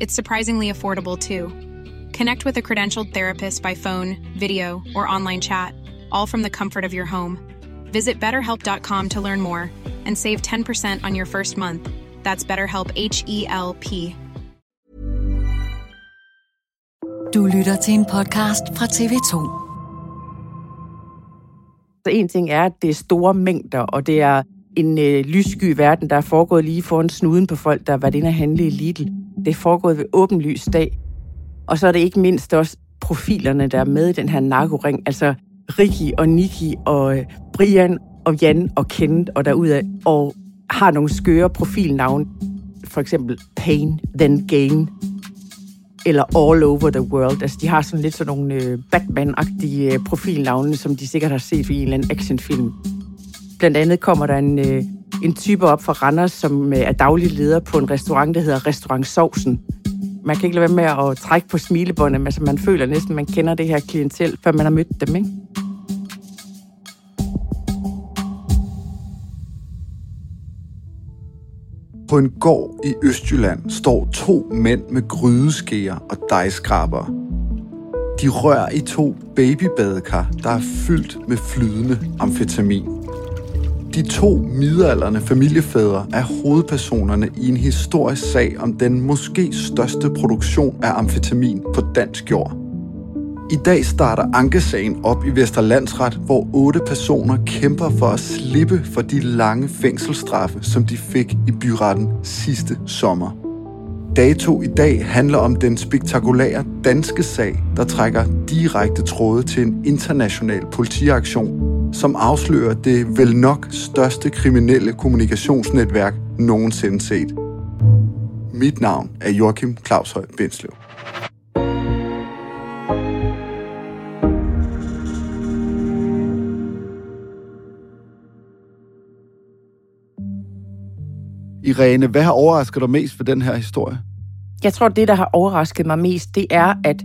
It's surprisingly affordable too. Connect with a credentialed therapist by phone, video, or online chat, all from the comfort of your home. Visit betterhelp.com to learn more and save 10% on your first month. That's BetterHelp H E L P. Du lytter til en podcast fra TV2. Så en ting er, at det er store mængder, og det er en øh, lyssky verden, der er foregået lige foran snuden på folk, der har været inde og handle i Lidl. Det er foregået ved åben lys dag. Og så er det ikke mindst også profilerne, der er med i den her narkoring. Altså Ricky og Nikki og øh, Brian og Jan og Kenneth og derudad. Og har nogle skøre profilnavne. For eksempel Pain, Then Gain. Eller All Over the World. Altså, de har sådan lidt sådan nogle øh, Batman-agtige øh, profilnavne, som de sikkert har set i en eller anden actionfilm. Blandt andet kommer der en, øh, en type op fra Randers, som øh, er daglig leder på en restaurant, der hedder Restaurant Sovsen. Man kan ikke lade være med at trække på smilebåndet, men altså, man føler næsten, man kender det her klientel, før man har mødt dem, ikke? På en gård i Østjylland står to mænd med grydeskeer og dejskraber. De rører i to babybadekar, der er fyldt med flydende amfetamin. De to midalderne familiefædre er hovedpersonerne i en historisk sag om den måske største produktion af amfetamin på dansk jord. I dag starter ankesagen op i Vesterlandsret, hvor otte personer kæmper for at slippe for de lange fængselsstraffe, som de fik i byretten sidste sommer. Dato i dag handler om den spektakulære danske sag, der trækker direkte tråde til en international politiaktion, som afslører det vel nok største kriminelle kommunikationsnetværk nogensinde set. Mit navn er Joachim Claus Høj Bindslev. Irene, hvad har overrasket dig mest ved den her historie? Jeg tror, det, der har overrasket mig mest, det er, at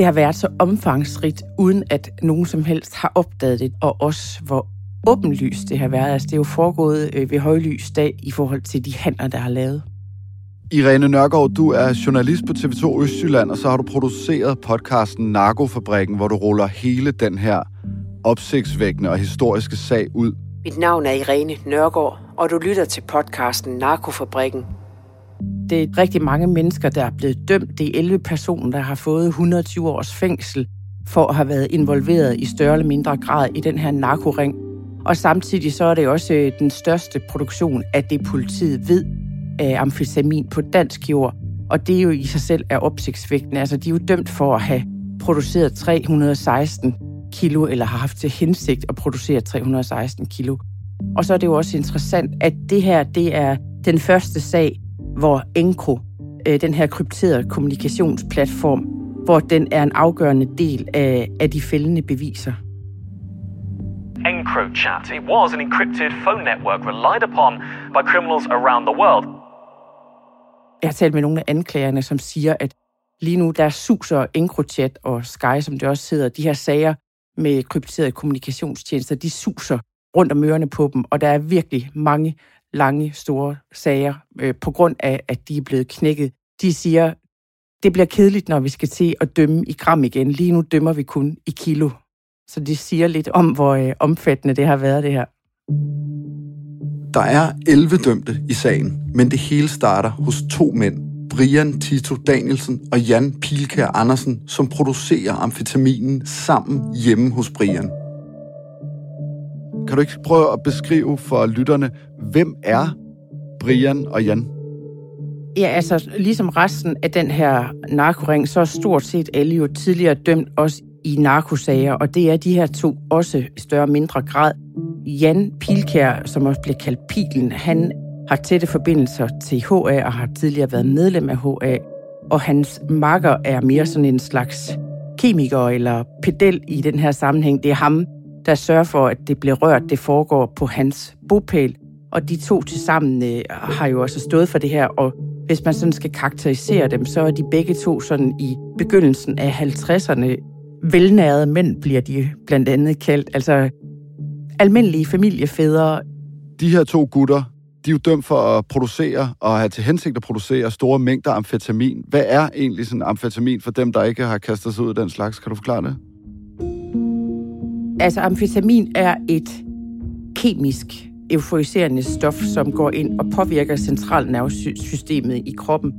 det har været så omfangsrigt, uden at nogen som helst har opdaget det, og også hvor åbenlyst det har været. Altså, det er jo foregået øh, ved højlys dag i forhold til de handler, der har lavet. Irene Nørgaard, du er journalist på TV2 Østjylland, og så har du produceret podcasten Narkofabrikken, hvor du ruller hele den her opsigtsvækkende og historiske sag ud. Mit navn er Irene Nørgaard, og du lytter til podcasten Narkofabrikken. Det er rigtig mange mennesker, der er blevet dømt. Det er 11 personer, der har fået 120 års fængsel for at have været involveret i større eller mindre grad i den her narkoring. Og samtidig så er det også øh, den største produktion af det, politiet ved af amfetamin på dansk jord. Og det er jo i sig selv er opsigtsvægtende. Altså, de er jo dømt for at have produceret 316 kilo, eller har haft til hensigt at producere 316 kilo. Og så er det jo også interessant, at det her, det er den første sag, hvor Encro, øh, den her krypterede kommunikationsplatform, hvor den er en afgørende del af, af de fældende beviser. EncroChat. It was an encrypted phone network relied upon by criminals around the world. Jeg har talt med nogle af anklagerne, som siger, at lige nu der suser EncroChat og Sky, som det også hedder, de her sager med krypterede kommunikationstjenester, de suser rundt om ørerne på dem, og der er virkelig mange lange, store sager, øh, på grund af, at de er blevet knækket. De siger, det bliver kedeligt, når vi skal til at dømme i gram igen. Lige nu dømmer vi kun i kilo. Så det siger lidt om, hvor øh, omfattende det har været, det her. Der er 11 dømte i sagen, men det hele starter hos to mænd. Brian Tito Danielsen og Jan Pilkær Andersen, som producerer amfetaminen sammen hjemme hos Brian. Kan du ikke prøve at beskrive for lytterne, hvem er Brian og Jan? Ja, altså ligesom resten af den her narkoring, så er stort set alle jo tidligere dømt også i narkosager, og det er de her to også i større og mindre grad. Jan Pilkær, som også bliver kaldt Pilen, han har tætte forbindelser til HA og har tidligere været medlem af HA, og hans makker er mere sådan en slags kemiker eller pedel i den her sammenhæng. Det er ham, der sørger for, at det bliver rørt. Det foregår på hans bopæl, og de to til sammen øh, har jo også stået for det her, og hvis man sådan skal karakterisere dem, så er de begge to sådan i begyndelsen af 50'erne velnærede mænd, bliver de blandt andet kaldt. Altså almindelige familiefædre. De her to gutter, de er jo dømt for at producere og have til hensigt at producere store mængder amfetamin. Hvad er egentlig sådan amfetamin for dem, der ikke har kastet sig ud af den slags? Kan du forklare det? Altså amfetamin er et kemisk euforiserende stof, som går ind og påvirker centralnervesystemet i kroppen.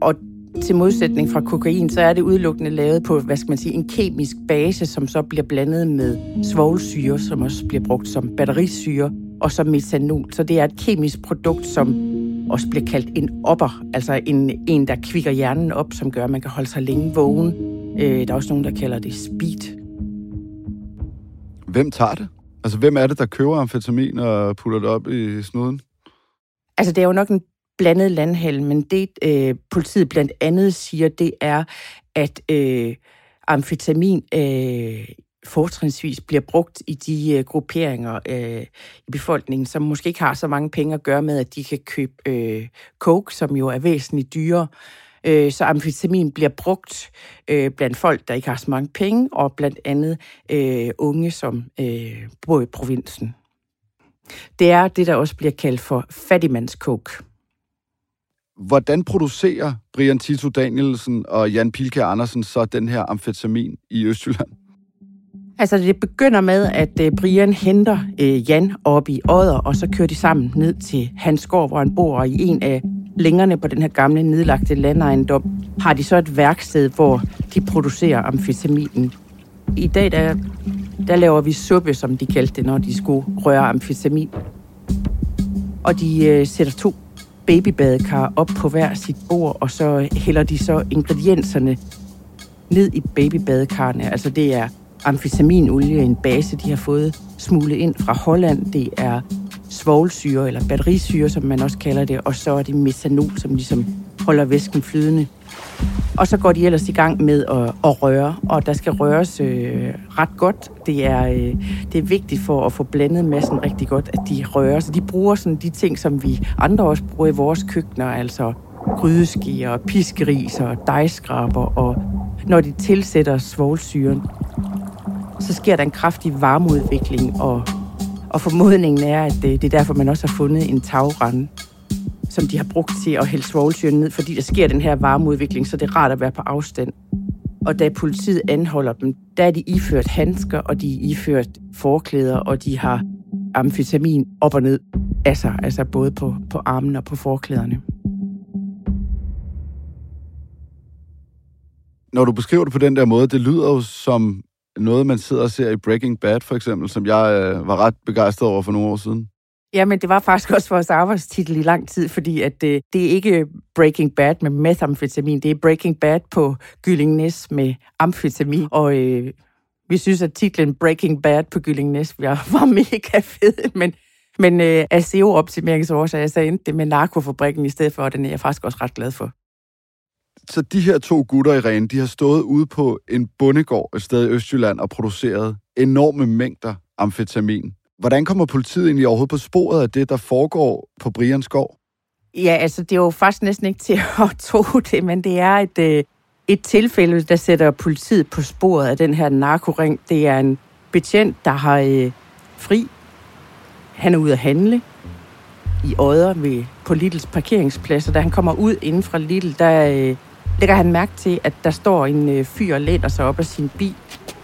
Og til modsætning fra kokain, så er det udelukkende lavet på, hvad skal man sige, en kemisk base, som så bliver blandet med svovlsyre, som også bliver brugt som batterisyre, og som metanol. Så det er et kemisk produkt, som også bliver kaldt en opper, altså en, en der kvikker hjernen op, som gør, at man kan holde sig længe vågen. Øh, der er også nogen, der kalder det speed. Hvem tager det? Altså, hvem er det, der køber amfetamin og putter det op i snuden? Altså, det er jo nok en blandet landhandel, men det øh, politiet blandt andet siger, det er, at øh, amfetamin øh, fortrinsvis bliver brugt i de øh, grupperinger øh, i befolkningen, som måske ikke har så mange penge at gøre med, at de kan købe øh, coke, som jo er væsentligt dyrere. Øh, så amfetamin bliver brugt øh, blandt folk, der ikke har så mange penge, og blandt andet øh, unge, som øh, bor i provinsen. Det er det, der også bliver kaldt for fattigmandscoke. Hvordan producerer Brian Tito Danielsen og Jan Pilke Andersen så den her amfetamin i Østjylland? Altså, det begynder med, at øh, Brian henter øh, Jan op i Odder, og så kører de sammen ned til hans gård, hvor han bor, og i en af længerne på den her gamle nedlagte landejendom har de så et værksted, hvor de producerer amfetaminen. I dag, der, der laver vi suppe, som de kaldte det, når de skulle røre amfetamin. Og de øh, sætter to babybadekar op på hver sit bord, og så hælder de så ingredienserne ned i babybadekarne. Altså det er amfetaminolie, en base, de har fået smuglet ind fra Holland. Det er svovlsyre, eller batterisyre, som man også kalder det, og så er det metanol, som ligesom holder væsken flydende. Og så går de ellers i gang med at, at røre, og der skal røres øh, ret godt. Det er, øh, det er vigtigt for at få blandet massen rigtig godt, at de rører. Så de bruger sådan de ting, som vi andre også bruger i vores køkkener, altså grydeskier, og dejskraber, og når de tilsætter svovlsyren, så sker der en kraftig varmeudvikling, og, og formodningen er, at det, det er derfor, man også har fundet en tagrende, som de har brugt til at hælde svovlsyren ned, fordi der sker den her varmeudvikling, så det er rart at være på afstand. Og da politiet anholder dem, der er de iført handsker, og de er iført forklæder, og de har amfetamin op og ned af sig, altså både på, på armen og på forklæderne. Når du beskriver det på den der måde, det lyder jo som noget, man sidder og ser i Breaking Bad, for eksempel, som jeg øh, var ret begejstret over for nogle år siden. Ja, men det var faktisk også vores arbejdstitel i lang tid, fordi at det, det er ikke Breaking Bad med methamfetamin, det er Breaking Bad på Gyllingnæs med amfetamin. Og øh, vi synes, at titlen Breaking Bad på Gyllingnæs var, var mega fed, men, men øh, af SEO-optimeringsårsager, så endte det med narkofabrikken i stedet for, og den er jeg faktisk også ret glad for så de her to gutter i ren, de har stået ude på en bondegård et sted i Østjylland og produceret enorme mængder amfetamin. Hvordan kommer politiet egentlig overhovedet på sporet af det, der foregår på Brians gård? Ja, altså det er jo faktisk næsten ikke til at tro det, men det er et, øh, et tilfælde, der sætter politiet på sporet af den her narkoring. Det er en betjent, der har øh, fri. Han er ude at handle. i Odder ved, på Littles parkeringsplads, og da han kommer ud inden fra Little, der øh, lægger han mærke til, at der står en øh, fyr og læner sig op af sin bil,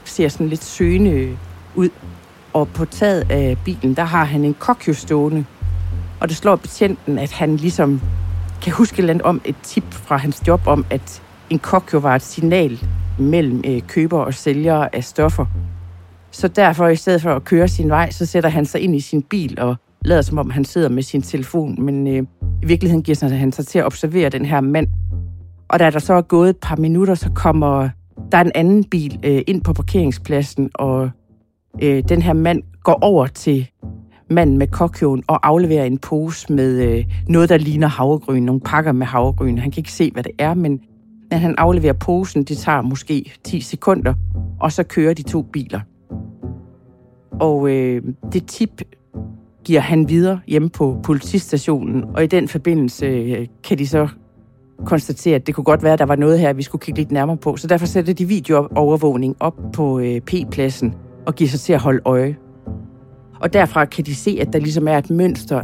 ser sådan lidt søgende ud, og på taget af bilen, der har han en kokjo stående, og det slår betjenten, at han ligesom kan huske et om et tip fra hans job om, at en kokjo var et signal mellem øh, køber og sælger af stoffer. Så derfor, i stedet for at køre sin vej, så sætter han sig ind i sin bil og lader som om, han sidder med sin telefon. Men øh, i virkeligheden giver han sig til at observere den her mand. Og da der så er gået et par minutter, så kommer der er en anden bil øh, ind på parkeringspladsen, og øh, den her mand går over til manden med kokjoen og afleverer en pose med øh, noget, der ligner havregryn, nogle pakker med havregryn. Han kan ikke se, hvad det er, men når han afleverer posen, det tager måske 10 sekunder, og så kører de to biler. Og øh, det tip giver han videre hjemme på politistationen, og i den forbindelse øh, kan de så konstatere, at det kunne godt være, at der var noget her, vi skulle kigge lidt nærmere på. Så derfor sætter de videoovervågning op på øh, P-pladsen og giver sig til at holde øje. Og derfra kan de se, at der ligesom er et mønster.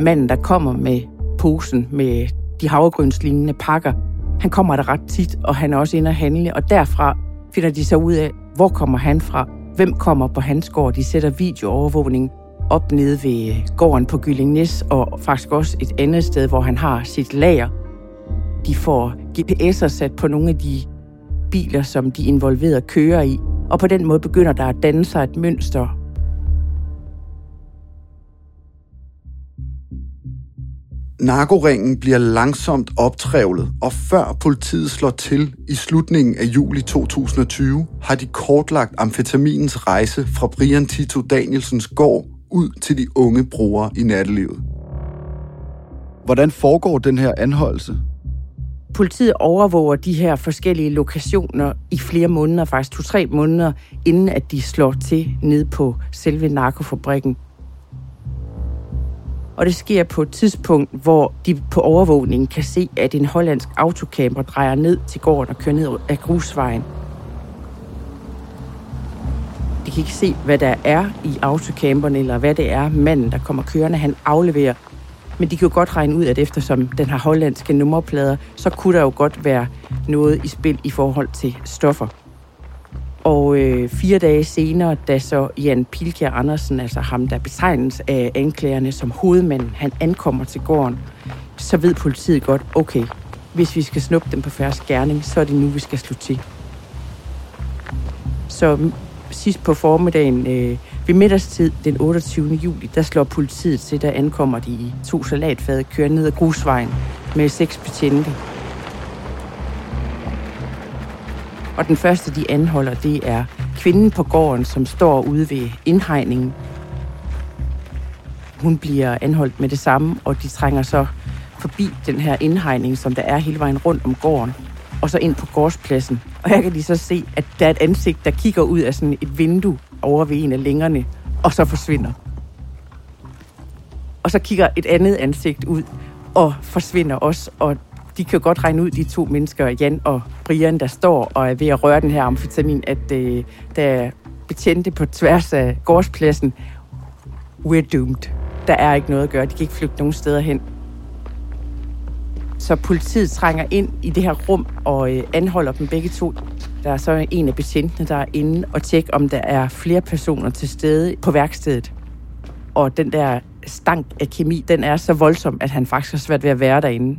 Manden, der kommer med posen med de havregrynslignende pakker, han kommer der ret tit, og han er også inde og handle, og derfra finder de så ud af, hvor kommer han fra, hvem kommer på hans gård. De sætter videoovervågning op nede ved øh, gården på Gyllingnes, og faktisk også et andet sted, hvor han har sit lager. De får GPS'er sat på nogle af de biler, som de involverede kører i, og på den måde begynder der at danne sig et mønster Narkoringen bliver langsomt optrævlet, og før politiet slår til i slutningen af juli 2020, har de kortlagt amfetaminens rejse fra Brian Tito Danielsens gård ud til de unge brugere i nattelivet. Hvordan foregår den her anholdelse? Politiet overvåger de her forskellige lokationer i flere måneder, faktisk to-tre måneder, inden at de slår til ned på selve narkofabrikken. Og det sker på et tidspunkt, hvor de på overvågningen kan se, at en hollandsk autocamper drejer ned til gården og kører ned af grusvejen. De kan ikke se, hvad der er i autocamperen, eller hvad det er, manden, der kommer kørende, han afleverer. Men de kan jo godt regne ud, at eftersom den har hollandske nummerplader, så kunne der jo godt være noget i spil i forhold til stoffer. Og øh, fire dage senere, da så Jan Pilkjær Andersen, altså ham, der betegnes af anklagerne som hovedmanden, han ankommer til gården, så ved politiet godt, okay, hvis vi skal snuppe dem på færds gerning, så er det nu, vi skal slå til. Så sidst på formiddagen øh, ved middagstid den 28. juli, der slår politiet til, der ankommer de i to salatfade, kører ned ad grusvejen med seks betjente. Og den første, de anholder, det er kvinden på gården, som står ude ved indhegningen. Hun bliver anholdt med det samme, og de trænger så forbi den her indhegning, som der er hele vejen rundt om gården, og så ind på gårdspladsen. Og her kan de så se, at der er et ansigt, der kigger ud af sådan et vindue over ved en af længerne, og så forsvinder. Og så kigger et andet ansigt ud og forsvinder også, og de kan godt regne ud, de to mennesker, Jan og Brian, der står og er ved at røre den her amfetamin, at øh, der betjente på tværs af gårdspladsen, we're doomed. Der er ikke noget at gøre. De kan ikke flygte nogen steder hen. Så politiet trænger ind i det her rum og øh, anholder dem begge to. Der er så en af betjentene, der er inde og tjekke, om der er flere personer til stede på værkstedet. Og den der stank af kemi, den er så voldsom, at han faktisk har svært ved at være derinde.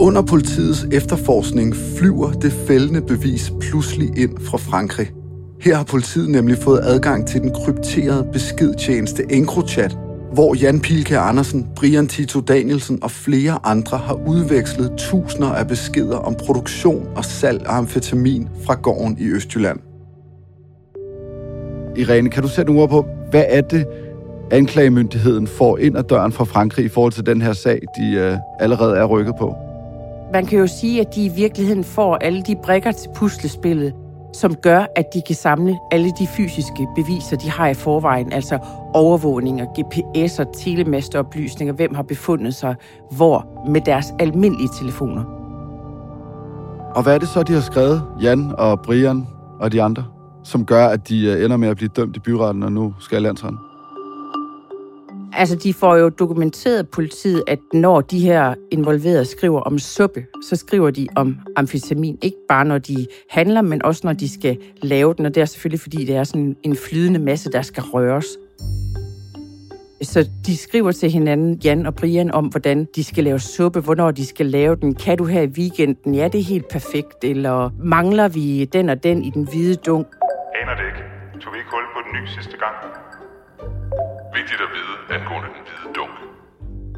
Under politiets efterforskning flyver det fældende bevis pludselig ind fra Frankrig. Her har politiet nemlig fået adgang til den krypterede beskedtjeneste EncroChat, hvor Jan Pilke Andersen, Brian Tito Danielsen og flere andre har udvekslet tusinder af beskeder om produktion og salg af amfetamin fra gården i Østjylland. Irene, kan du sætte nogle ord på, hvad er det, anklagemyndigheden får ind ad døren fra Frankrig i forhold til den her sag, de øh, allerede er rykket på? Man kan jo sige, at de i virkeligheden får alle de brikker til puslespillet, som gør, at de kan samle alle de fysiske beviser, de har i forvejen, altså overvågninger, GPS'er, telemasteroplysninger, hvem har befundet sig hvor med deres almindelige telefoner. Og hvad er det så, de har skrevet, Jan og Brian og de andre, som gør, at de øh, ender med at blive dømt i byretten og nu skal landsretten? Altså, de får jo dokumenteret politiet, at når de her involverede skriver om suppe, så skriver de om amfetamin. Ikke bare når de handler, men også når de skal lave den. Og det er selvfølgelig, fordi det er sådan en flydende masse, der skal røres. Så de skriver til hinanden, Jan og Brian, om, hvordan de skal lave suppe, hvornår de skal lave den. Kan du her i weekenden? Ja, det er helt perfekt. Eller mangler vi den og den i den hvide dunk? Aner det ikke. Tog vi ikke hul på den ny sidste gang? Vigtigt at vide angående den hvide dunk.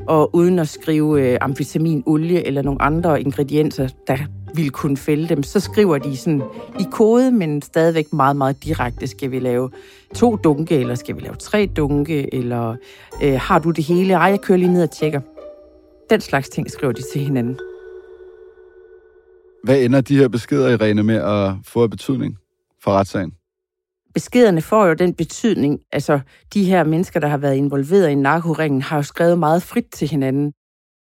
Og uden at skrive øh, amfetaminolie eller nogle andre ingredienser, der ville kunne fælde dem, så skriver de sådan i kode, men stadigvæk meget, meget direkte. Skal vi lave to dunke, eller skal vi lave tre dunke, eller øh, har du det hele? Ej, jeg kører lige ned og tjekker. Den slags ting skriver de til hinanden. Hvad ender de her beskeder, Irene, med at få af betydning for retssagen? Beskederne får jo den betydning, altså de her mennesker, der har været involveret i narkoringen, har jo skrevet meget frit til hinanden.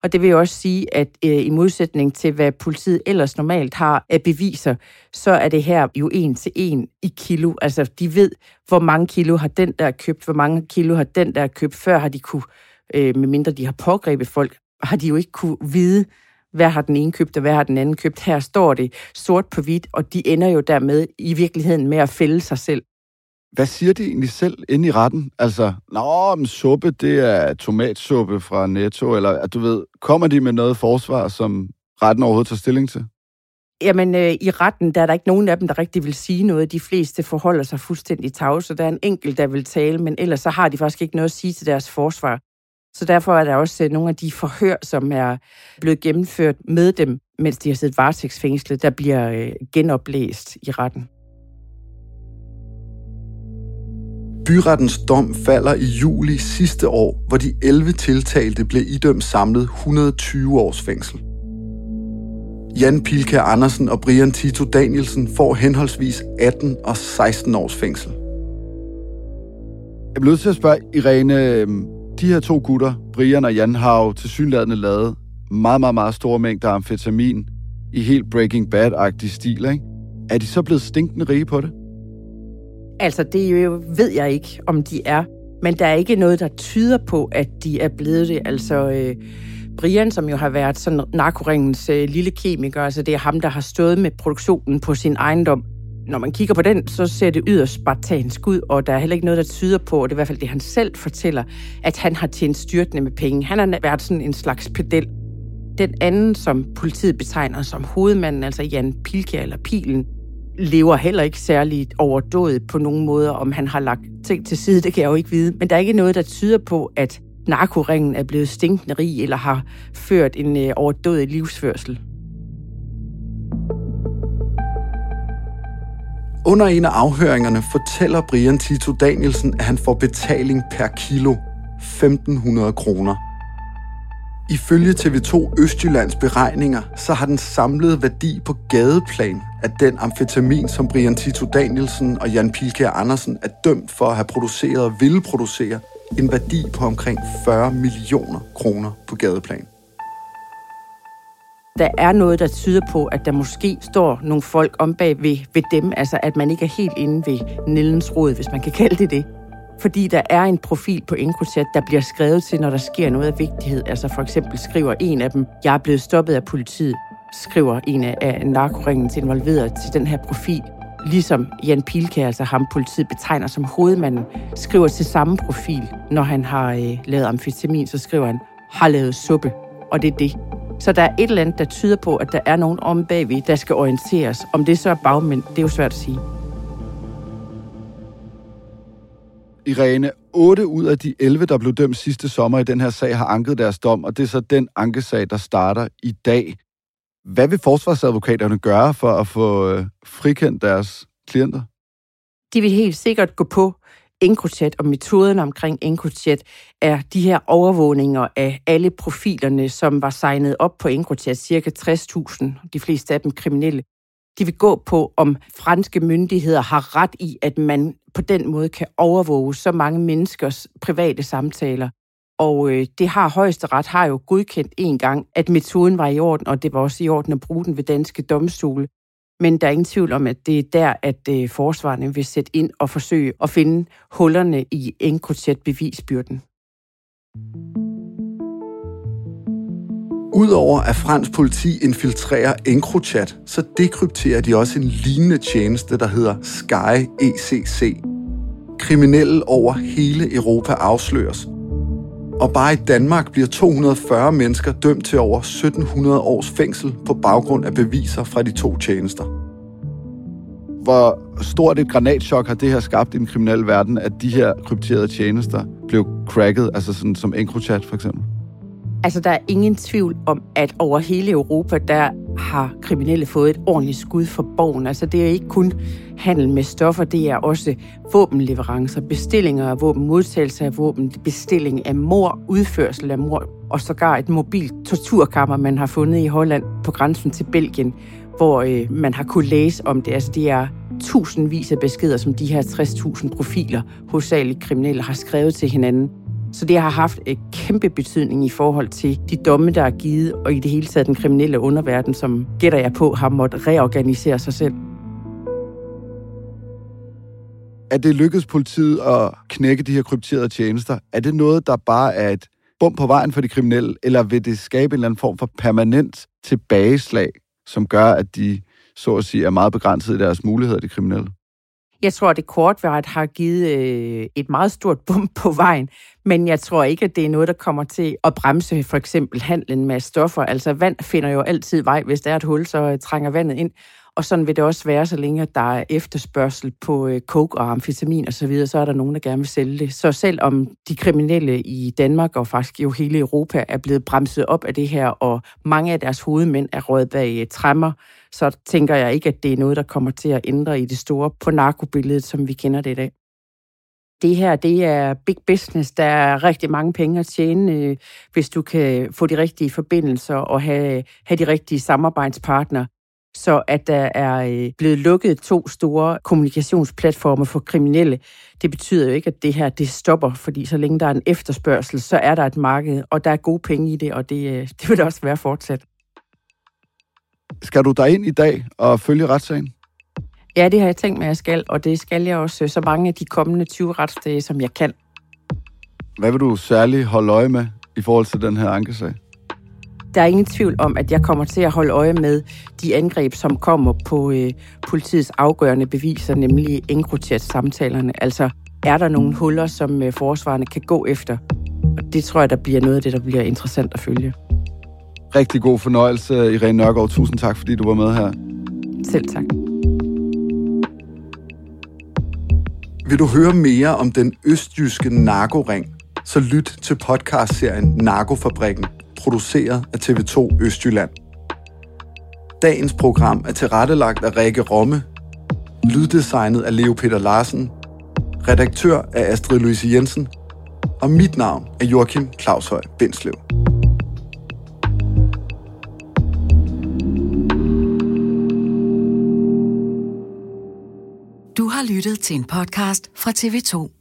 Og det vil jo også sige, at øh, i modsætning til, hvad politiet ellers normalt har af beviser, så er det her jo en til en i kilo. Altså, de ved, hvor mange kilo har den der købt, hvor mange kilo har den der købt. Før har de kunne, øh, medmindre de har pågrebet folk, har de jo ikke kunne vide, hvad har den ene købt, og hvad har den anden købt. Her står det sort på hvidt, og de ender jo dermed i virkeligheden med at fælde sig selv. Hvad siger de egentlig selv inde i retten? Altså, nå, men suppe, det er tomatsuppe fra Netto, eller du ved, kommer de med noget forsvar, som retten overhovedet tager stilling til? Jamen, øh, i retten, der er der ikke nogen af dem, der rigtig vil sige noget. De fleste forholder sig fuldstændig tavse, der er en enkelt, der vil tale, men ellers så har de faktisk ikke noget at sige til deres forsvar. Så derfor er der også øh, nogle af de forhør, som er blevet gennemført med dem, mens de har siddet varetægtsfængslet, der bliver øh, genoplæst i retten. Byrettens dom falder i juli sidste år, hvor de 11 tiltalte blev idømt samlet 120 års fængsel. Jan Pilkær Andersen og Brian Tito Danielsen får henholdsvis 18 og 16 års fængsel. Jeg bliver nødt til at spørge Irene, øhm, de her to gutter, Brian og Jan, har jo tilsyneladende lavet meget, meget, meget store mængder amfetamin i helt Breaking Bad-agtig stil, ikke? Er de så blevet stinkende rige på det? Altså, det jo, ved jeg ikke, om de er. Men der er ikke noget, der tyder på, at de er blevet det. Altså, øh, Brian, som jo har været sådan narkoringens øh, lille kemiker, altså det er ham, der har stået med produktionen på sin ejendom. Når man kigger på den, så ser det yderst spartansk ud, og der er heller ikke noget, der tyder på, og det er i hvert fald det, han selv fortæller, at han har tjent styrtende med penge. Han har været sådan en slags pedel. Den anden, som politiet betegner som hovedmanden, altså Jan Pilke eller Pilen, lever heller ikke særligt overdået på nogen måder. Om han har lagt ting til side, det kan jeg jo ikke vide. Men der er ikke noget, der tyder på, at narkoringen er blevet stinkende rig eller har ført en øh, overdået livsførsel. Under en af afhøringerne fortæller Brian Tito Danielsen, at han får betaling per kilo 1.500 kroner. Ifølge TV2 Østjyllands beregninger, så har den samlede værdi på gadeplan af den amfetamin, som Brian Tito Danielsen og Jan Pilkær Andersen er dømt for at have produceret og ville producere, en værdi på omkring 40 millioner kroner på gadeplan. Der er noget, der tyder på, at der måske står nogle folk om bag ved, ved dem, altså at man ikke er helt inde ved Nellens råd, hvis man kan kalde det det fordi der er en profil på EncroChat, der bliver skrevet til, når der sker noget af vigtighed. Altså for eksempel skriver en af dem, jeg er blevet stoppet af politiet, skriver en af narkoringens involveret til den her profil. Ligesom Jan Pilke, altså ham politiet betegner som hovedmanden, skriver til samme profil. Når han har øh, lavet amfetamin, så skriver han, har lavet suppe, og det er det. Så der er et eller andet, der tyder på, at der er nogen om bagved, der skal orienteres. Om det så er bagmænd, det er jo svært at sige. Irene, 8 ud af de 11, der blev dømt sidste sommer i den her sag, har anket deres dom, og det er så den ankesag, der starter i dag. Hvad vil forsvarsadvokaterne gøre for at få øh, frikendt deres klienter? De vil helt sikkert gå på EncroChat, og metoden omkring EncroChat er de her overvågninger af alle profilerne, som var signet op på EncroChat, cirka 60.000, de fleste af dem kriminelle. De vil gå på, om franske myndigheder har ret i, at man på den måde kan overvåge så mange menneskers private samtaler. Og øh, det har højesteret har jo godkendt en gang, at metoden var i orden, og det var også i orden at bruge den ved danske domstole. Men der er ingen tvivl om, at det er der, at øh, forsvarerne vil sætte ind og forsøge at finde hullerne i EncroChat bevisbyrden. Udover at fransk politi infiltrerer EncroChat, så dekrypterer de også en lignende tjeneste, der hedder Sky ECC. Kriminelle over hele Europa afsløres. Og bare i Danmark bliver 240 mennesker dømt til over 1700 års fængsel på baggrund af beviser fra de to tjenester. Hvor stort et granatschok har det her skabt i den kriminelle verden, at de her krypterede tjenester blev cracket, altså sådan som EncroChat for eksempel? Altså, der er ingen tvivl om, at over hele Europa, der har kriminelle fået et ordentligt skud for borgen. Altså, det er ikke kun handel med stoffer, det er også våbenleverancer, bestillinger af våben, modtagelse af våben, bestilling af mor, udførsel af mor, og sågar et mobilt torturkammer, man har fundet i Holland på grænsen til Belgien, hvor øh, man har kunne læse om det. Altså, det er tusindvis af beskeder, som de her 60.000 profiler, hovedsageligt kriminelle, har skrevet til hinanden. Så det har haft en kæmpe betydning i forhold til de domme, der er givet, og i det hele taget den kriminelle underverden, som gætter jeg på, har måttet reorganisere sig selv. Er det lykkedes politiet at knække de her krypterede tjenester? Er det noget, der bare er et bump på vejen for de kriminelle, eller vil det skabe en eller anden form for permanent tilbageslag, som gør, at de så at sige er meget begrænset i deres muligheder, de kriminelle? Jeg tror, at det kortvarigt har givet øh, et meget stort bump på vejen, men jeg tror ikke, at det er noget, der kommer til at bremse for eksempel handlen med stoffer. Altså vand finder jo altid vej. Hvis der er et hul, så øh, trænger vandet ind. Og sådan vil det også være, så længe der er efterspørgsel på øh, coke og amfetamin osv., så, videre, så er der nogen, der gerne vil sælge det. Så selvom de kriminelle i Danmark og faktisk jo hele Europa er blevet bremset op af det her, og mange af deres hovedmænd er røget bag øh, træmmer, så tænker jeg ikke, at det er noget, der kommer til at ændre i det store på narkobilledet, som vi kender det i dag. Det her, det er big business. Der er rigtig mange penge at tjene, øh, hvis du kan få de rigtige forbindelser og have, have de rigtige samarbejdspartnere. Så at der er øh, blevet lukket to store kommunikationsplatforme for kriminelle, det betyder jo ikke, at det her det stopper, fordi så længe der er en efterspørgsel, så er der et marked, og der er gode penge i det, og det, øh, det vil det også være fortsat. Skal du ind i dag og følge retssagen? Ja, det har jeg tænkt mig, at jeg skal, og det skal jeg også så mange af de kommende 20 retsdage, som jeg kan. Hvad vil du særligt holde øje med i forhold til den her ankesag? Der er ingen tvivl om, at jeg kommer til at holde øje med de angreb, som kommer på øh, politiets afgørende beviser, nemlig EncroChat-samtalerne. Altså, er der nogle huller, som øh, forsvarerne kan gå efter? Og det tror jeg, der bliver noget af det, der bliver interessant at følge. Rigtig god fornøjelse, Irene Nørgaard. Tusind tak, fordi du var med her. Selv tak. Vil du høre mere om den østjyske narkoring, så lyt til podcastserien Narkofabrikken, produceret af TV2 Østjylland. Dagens program er tilrettelagt af Rikke Romme, lyddesignet af Leo Peter Larsen, redaktør af Astrid Louise Jensen, og mit navn er Joachim Claushøj Bindslev. Du har lyttet til en podcast fra TV2.